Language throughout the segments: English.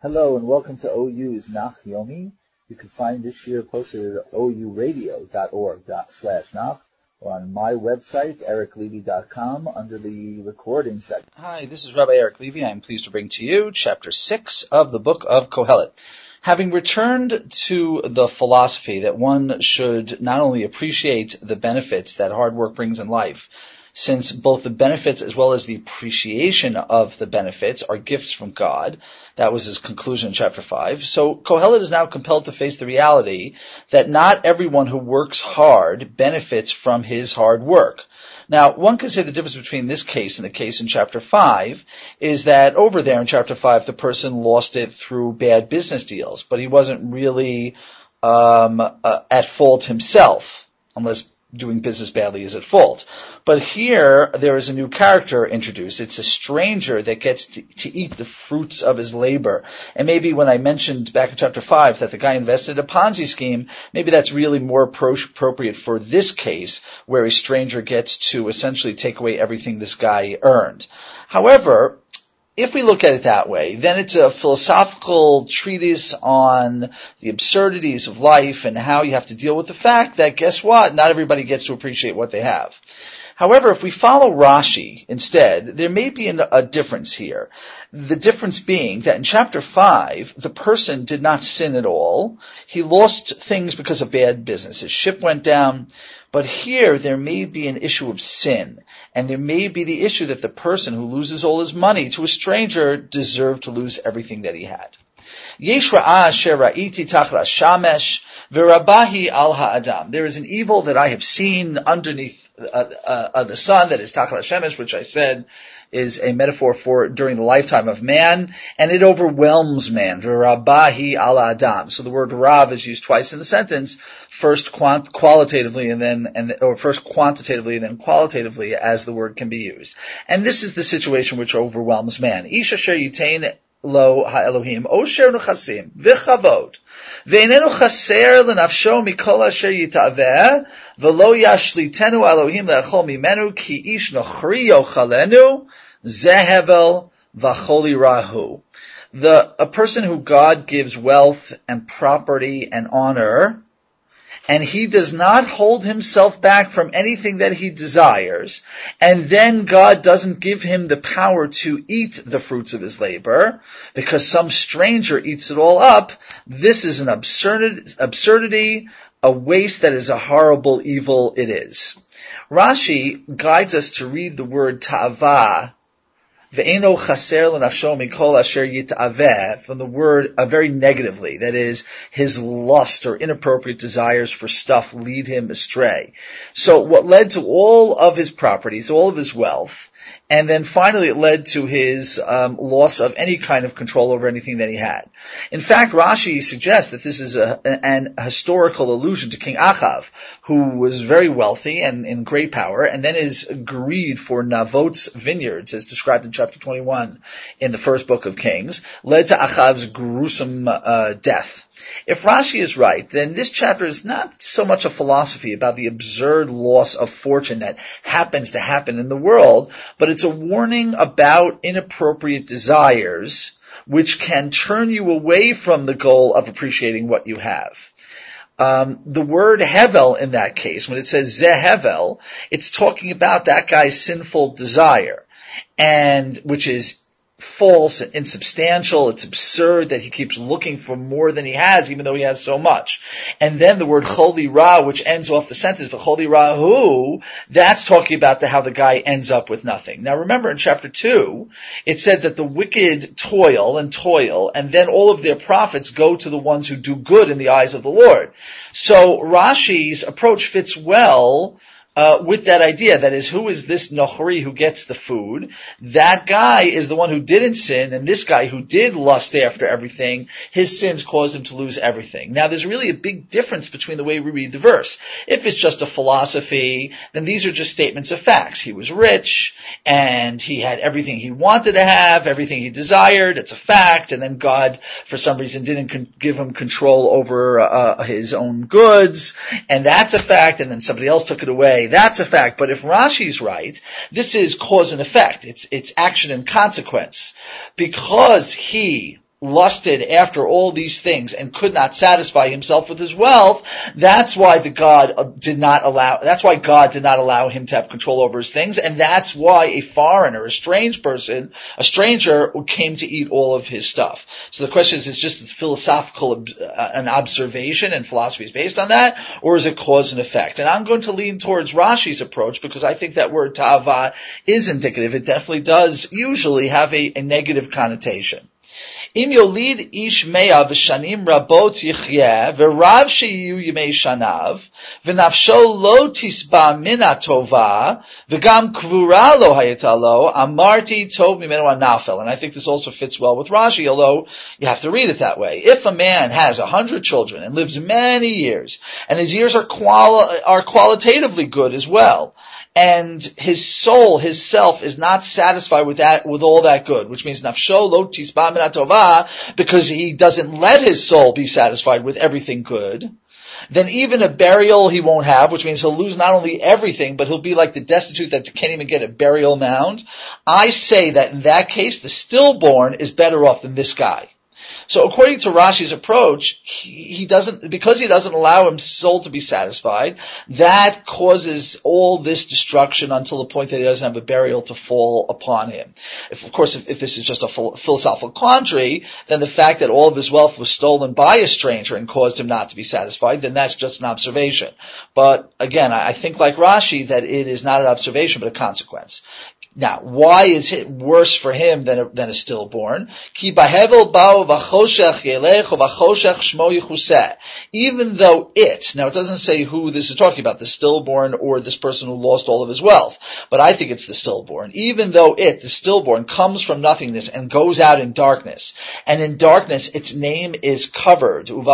Hello and welcome to OU's Nach Yomi. You can find this year posted at ouradio.org slash Nach or on my website, ericlevy.com, under the recording section. Hi, this is Rabbi Eric Levy. I'm pleased to bring to you chapter 6 of the book of Kohelet. Having returned to the philosophy that one should not only appreciate the benefits that hard work brings in life, since both the benefits as well as the appreciation of the benefits are gifts from God. That was his conclusion in chapter 5. So Kohelet is now compelled to face the reality that not everyone who works hard benefits from his hard work. Now, one could say the difference between this case and the case in chapter 5 is that over there in chapter 5, the person lost it through bad business deals, but he wasn't really um, uh, at fault himself, unless doing business badly is at fault. But here, there is a new character introduced. It's a stranger that gets to, to, eat the fruits of his labor. And maybe when I mentioned back in chapter 5 that the guy invested a Ponzi scheme, maybe that's really more appropriate for this case, where a stranger gets to essentially take away everything this guy earned. However, if we look at it that way, then it's a philosophical treatise on the absurdities of life and how you have to deal with the fact that guess what? Not everybody gets to appreciate what they have. However, if we follow Rashi instead, there may be a difference here. The difference being that in chapter 5, the person did not sin at all. He lost things because of bad business. His ship went down. But here there may be an issue of sin, and there may be the issue that the person who loses all his money to a stranger deserved to lose everything that he had. There is an evil that I have seen underneath uh, uh, the sun that is tachla shemesh, which I said is a metaphor for during the lifetime of man, and it overwhelms man. V'rabahi al adam. So the word rav is used twice in the sentence, first quant- qualitatively and then, and, or first quantitatively and then qualitatively as the word can be used. And this is the situation which overwhelms man. Isha sher yitain lo ha'elohim, osher nuchasim, v'chavod, v'enenu chaser l'nafsho mikol asher yitaveh, v'lo yashlitenu Elohim le'achol mimenu, ki ish nochri yochalenu, zehevel v'choli rahu. The, a person who God gives wealth and property and honor, and he does not hold himself back from anything that he desires, and then God doesn't give him the power to eat the fruits of his labor, because some stranger eats it all up, this is an absurdity, a waste that is a horrible evil it is. Rashi guides us to read the word ta'ava Ve'eno chaser l'nafsho mikol asher yit'aveh, from the word uh, very negatively, that is, his lust or inappropriate desires for stuff lead him astray. So what led to all of his properties, all of his wealth, and then finally it led to his um, loss of any kind of control over anything that he had. In fact, Rashi suggests that this is a, an historical allusion to King Achav, who was very wealthy and in great power, and then his greed for Navot's vineyards, as described in chapter 21 in the first book of Kings, led to Achav's gruesome uh, death. If Rashi is right, then this chapter is not so much a philosophy about the absurd loss of fortune that happens to happen in the world, but it's a warning about inappropriate desires which can turn you away from the goal of appreciating what you have. Um, the word hevel in that case, when it says zehevel, it's talking about that guy's sinful desire, and which is false and insubstantial. It's absurd that he keeps looking for more than he has, even though he has so much. And then the word choli ra, which ends off the sentence, but choli rahu, that's talking about the, how the guy ends up with nothing. Now remember in chapter two, it said that the wicked toil and toil, and then all of their profits go to the ones who do good in the eyes of the Lord. So Rashi's approach fits well uh, with that idea. That is, who is this Nochri who gets the food? That guy is the one who didn't sin, and this guy who did lust after everything, his sins caused him to lose everything. Now, there's really a big difference between the way we read the verse. If it's just a philosophy, then these are just statements of facts. He was rich, and he had everything he wanted to have, everything he desired. It's a fact, and then God, for some reason, didn't con- give him control over uh, his own goods, and that's a fact, and then somebody else took it away that's a fact. But if Rashi's right, this is cause and effect. It's, it's action and consequence. Because he lusted after all these things and could not satisfy himself with his wealth, that's why the God did not allow, that's why God did not allow him to have control over his things, and that's why a foreigner, a strange person, a stranger came to eat all of his stuff. So the question is, is just philosophical, uh, an observation and philosophy is based on that, or is it cause and effect? And I'm going to lean towards Rashi's approach because I think that word tava is indicative. It definitely does usually have a, a negative connotation. Im yolid ish mea v'shanim rabot yichyeh v'rav sheyu yimei shanav v'nafsho lo tisba mina tova v'gam kvura lo amarti tov mimenu anafel. And I think this also fits well with Rashi, although you have to read it that way. If a man has a hundred children and lives many years, and his years are, quali- are qualitatively good as well, and his soul, his self, is not satisfied with that, with all that good, which means nafsho lo tisba because he doesn't let his soul be satisfied with everything good, then even a burial he won't have, which means he'll lose not only everything, but he'll be like the destitute that can't even get a burial mound. I say that in that case, the stillborn is better off than this guy. So according to Rashi's approach, he, he doesn't, because he doesn't allow his soul to be satisfied, that causes all this destruction until the point that he doesn't have a burial to fall upon him. If, of course, if, if this is just a philosophical quandary, then the fact that all of his wealth was stolen by a stranger and caused him not to be satisfied, then that's just an observation. But again, I, I think like Rashi that it is not an observation but a consequence. Now, why is it worse for him than a, than a stillborn? Even though it, now it doesn't say who this is talking about, the stillborn or this person who lost all of his wealth, but I think it's the stillborn. Even though it, the stillborn, comes from nothingness and goes out in darkness, and in darkness its name is covered, which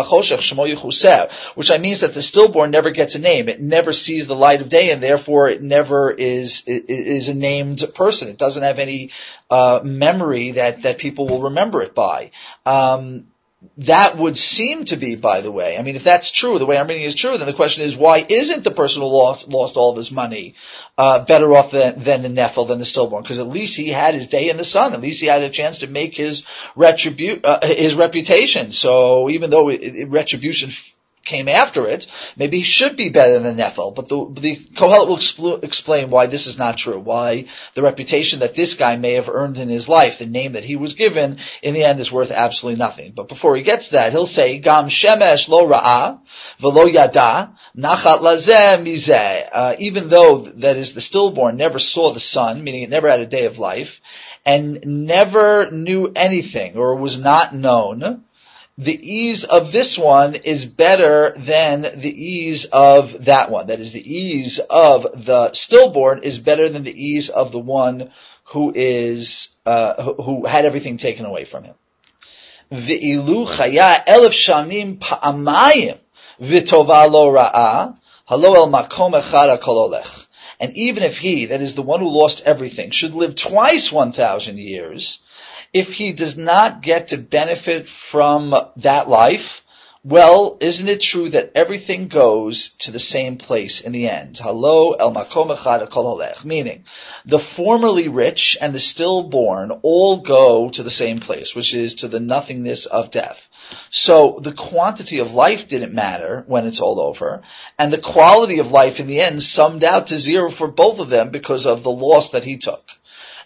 I means that the stillborn never gets a name. It never sees the light of day, and therefore it never is is a named person. It doesn't have any uh, memory that that people will remember it by. Um, that would seem to be, by the way, I mean, if that's true, the way I'm reading is true, then the question is, why isn't the person who lost, lost all of his money, uh, better off than, than the Nephil, than the stillborn? Because at least he had his day in the sun. At least he had a chance to make his retribu- uh, his reputation. So even though it, it, retribution came after it, maybe he should be better than Nephil. But the, the Kohelet will expl- explain why this is not true, why the reputation that this guy may have earned in his life, the name that he was given, in the end is worth absolutely nothing. But before he gets that, he'll say, Gam Shemesh lo ra'ah, velo yada, nachat lazeh mizeh. Uh, even though, that is, the stillborn never saw the sun, meaning it never had a day of life, and never knew anything, or was not known, the ease of this one is better than the ease of that one. That is, the ease of the stillborn is better than the ease of the one who is uh, who had everything taken away from him. Ve'ilu chaya elef shamim pa'amayim v'tova lo ra'a halo el makom echad kololech. And even if he, that is the one who lost everything, should live twice 1,000 years, if he does not get to benefit from that life, well, isn't it true that everything goes to the same place in the end? Hello, el makom echad Meaning, the formerly rich and the stillborn all go to the same place, which is to the nothingness of death. So the quantity of life didn't matter when it's all over, and the quality of life in the end summed out to zero for both of them because of the loss that he took.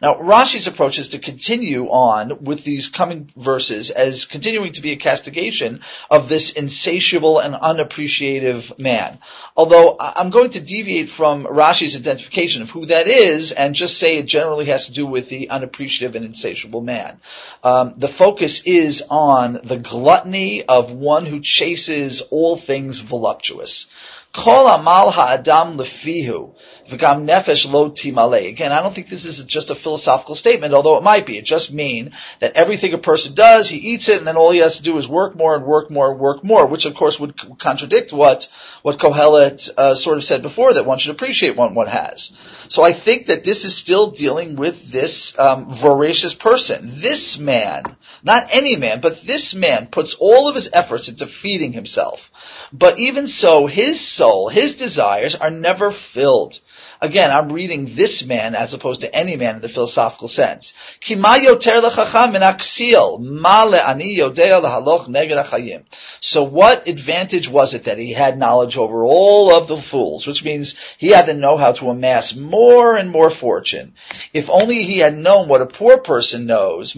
Now, Rashi's approach is to continue on with these coming verses as continuing to be a castigation of this insatiable and unappreciative man. Although I'm going to deviate from Rashi's identification of who that is and just say it generally has to do with the unappreciative and insatiable man. Um, the focus is on the gluttony of one who chases all things voluptuous. Kol amal ha'adam lefihu. V'gam nefesh lo timale. Again, I don't think this is just a philosophical statement, although it might be. It just mean that everything a person does, he eats it, and then all he has to do is work more and work more and work more, which of course would contradict what, what Kohelet uh, sort of said before, that one should appreciate what one has. So I think that this is still dealing with this um, voracious person. This man, not any man, but this man puts all of his efforts into feeding himself. But even so, his soul, his desires are never filled. Again, I'm reading this man as opposed to any man in the philosophical sense. So what advantage was it that he had knowledge over all of the fools, which means he had to know how to amass more and more fortune. If only he had known what a poor person knows,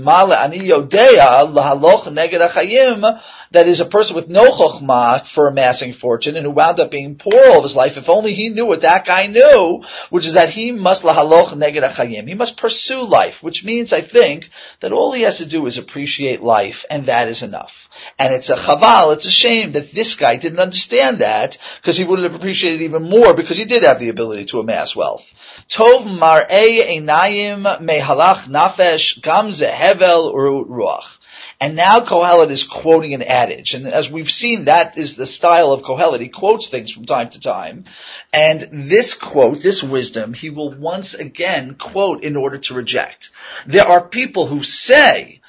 that is a person with no chokhmah for amassing fortune and who wound up being poor all of his life, if only he knew what that guy knew, which is that he must lahaloch neged achayim. He must pursue life, which means, I think, that all he has to do is appreciate life, and that is enough. And it's a chaval, it's a shame that this guy didn't understand that, because he would have appreciated even more, because he did have the ability to amass wealth. Tov mar'ei einayim mehalach nafesh gam hevel ruach. And now Kohelet is quoting an adage. And as we've seen, that is the style of Kohelet. He quotes things from time to time. And this quote, this wisdom, he will once again quote in order to reject. There are people who say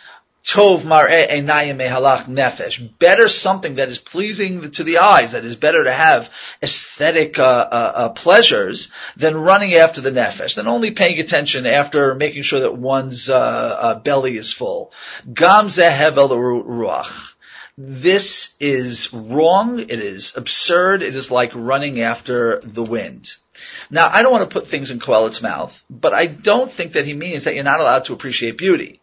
Tov mar'e einayim mehalach nefesh. Better something that is pleasing to the eyes, that is better to have aesthetic uh, uh, uh, pleasures than running after the nefesh, than only paying attention after making sure that one's uh, uh, belly is full. Gam hevel ruach. This is wrong. It is absurd. It is like running after the wind. Now, I don't want to put things in Kohelet's mouth, but I don't think that he means that you're not allowed to appreciate beauty.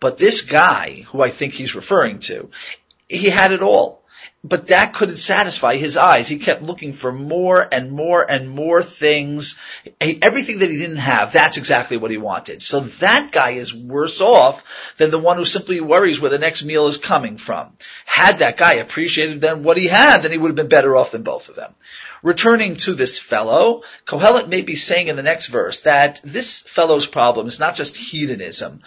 But this guy, who I think he's referring to, he had it all. But that couldn't satisfy his eyes. He kept looking for more and more and more things. Everything that he didn't have, that's exactly what he wanted. So that guy is worse off than the one who simply worries where the next meal is coming from. Had that guy appreciated then what he had, then he would have been better off than both of them. Returning to this fellow, Kohelet may be saying in the next verse that this fellow's problem is not just hedonism,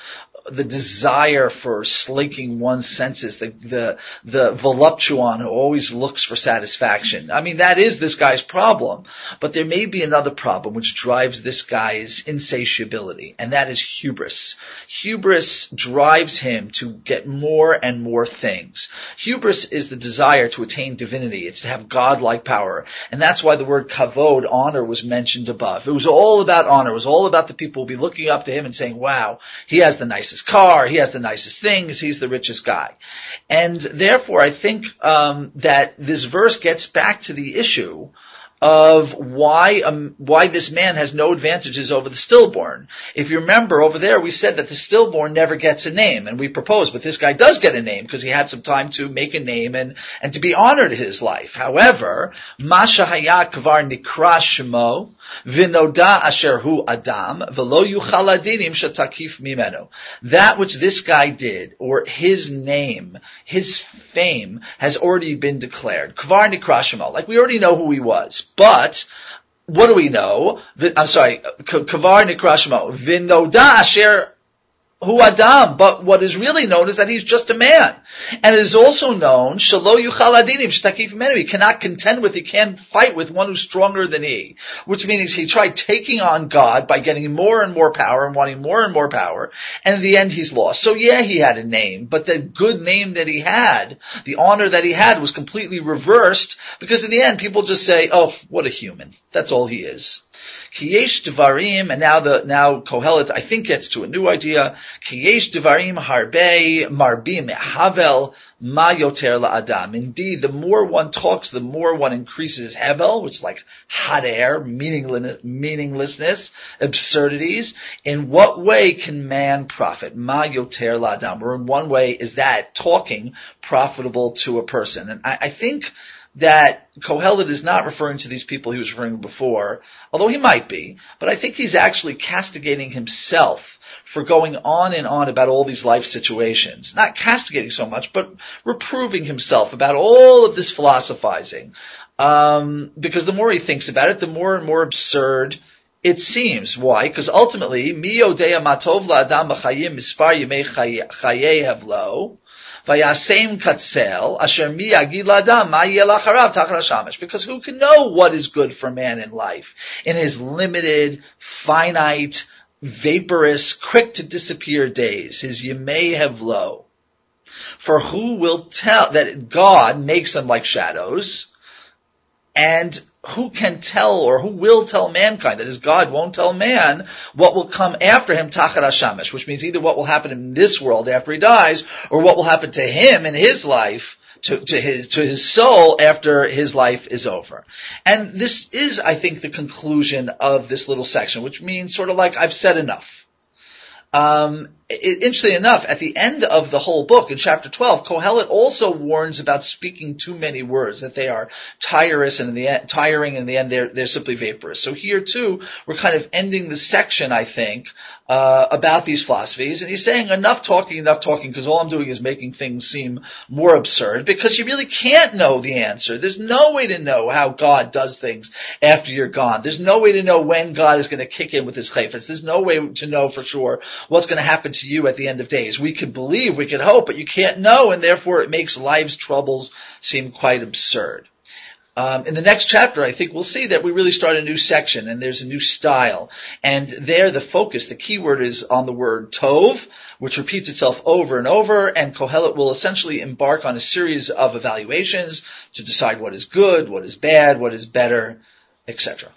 the desire for slaking one's senses, the, the, the voluptuon who always looks for satisfaction. I mean, that is this guy's problem. But there may be another problem which drives this guy's insatiability, and that is hubris. Hubris drives him to get more and more things. Hubris is the desire to attain divinity. It's to have godlike power. And that's why the word kavod, honor, was mentioned above. It was all about honor. It was all about the people will be looking up to him and saying, wow, he has the nicest nicest car, he has the nicest things, he's the richest guy. And therefore I think um, that this verse gets back to the issue of why um, why this man has no advantages over the stillborn. If you remember over there, we said that the stillborn never gets a name, and we proposed, but this guy does get a name because he had some time to make a name and and to be honored in his life. However, Masha Hayat Vinoda Asher Hu Adam Velo Yuchal Adinim Shatakif Mimenu. That which this guy did, or his name, his fame, has already been declared. Kvar like we already know who he was. But what do we know? I'm sorry, Kavar Nikrashmo, Vinoda Asher Hu Adam, but what is really known is that he's just a man. And it is also known, Shalo Yuchal Adinim, Shtakif Menu, he cannot contend with, he can't fight with one who's stronger than he. Which means he tried taking on God by getting more and more power and wanting more and more power, and in the end he's lost. So yeah, he had a name, but the good name that he had, the honor that he had was completely reversed, because in the end people just say, oh, what a human. That's all he is. Kiyesh Devarim, and now the, now Kohelet, I think gets to a new idea. Kiyesh Devarim Harbe Marbim Havel Ma Yoter Adam. Indeed, the more one talks, the more one increases Hevel, which is like hot air, meaninglessness, absurdities. In what way can man profit? Ma Yoter Adam. Or in one way is that talking profitable to a person. And I, I think that Kohelet is not referring to these people he was referring to before, although he might be, but I think he's actually castigating himself for going on and on about all these life situations. Not castigating so much, but reproving himself about all of this philosophizing. Um, because the more he thinks about it, the more and more absurd it seems. Why? Because ultimately, mi yodea matov la'adam b'chayim mispar yimei chaye havlo, Vayasem katzel asher mi yagid ladam ma lacharav tachar Because who can know what is good for man in life in his limited, finite, vaporous, quick to disappear days? His yemei have low. For who will tell that God makes them like shadows? And who can tell or who will tell mankind, that is God won't tell man what will come after him tachat hashamish, which means either what will happen in this world after he dies or what will happen to him in his life to, to, his to his soul after his life is over. And this is, I think, the conclusion of this little section, which means sort of like I've said enough. Um, interestingly enough, at the end of the whole book, in chapter 12, Kohelet also warns about speaking too many words, that they are tireless and in the end, tiring, and in the end they're, they're simply vaporous. So here too, we're kind of ending the section, I think, uh, about these philosophies, and he's saying enough talking, enough talking, because all I'm doing is making things seem more absurd, because you really can't know the answer. There's no way to know how God does things after you're gone. There's no way to know when God is going to kick in with his chayfetz. There's no way to know for sure what's going to happen to you at the end of days. We could believe, we could hope, but you can't know, and therefore it makes life's troubles seem quite absurd. Um, in the next chapter, I think we'll see that we really start a new section and there's a new style. And there, the focus, the key word is on the word tov, which repeats itself over and over. And Kohelet will essentially embark on a series of evaluations to decide what is good, what is bad, what is better, etc.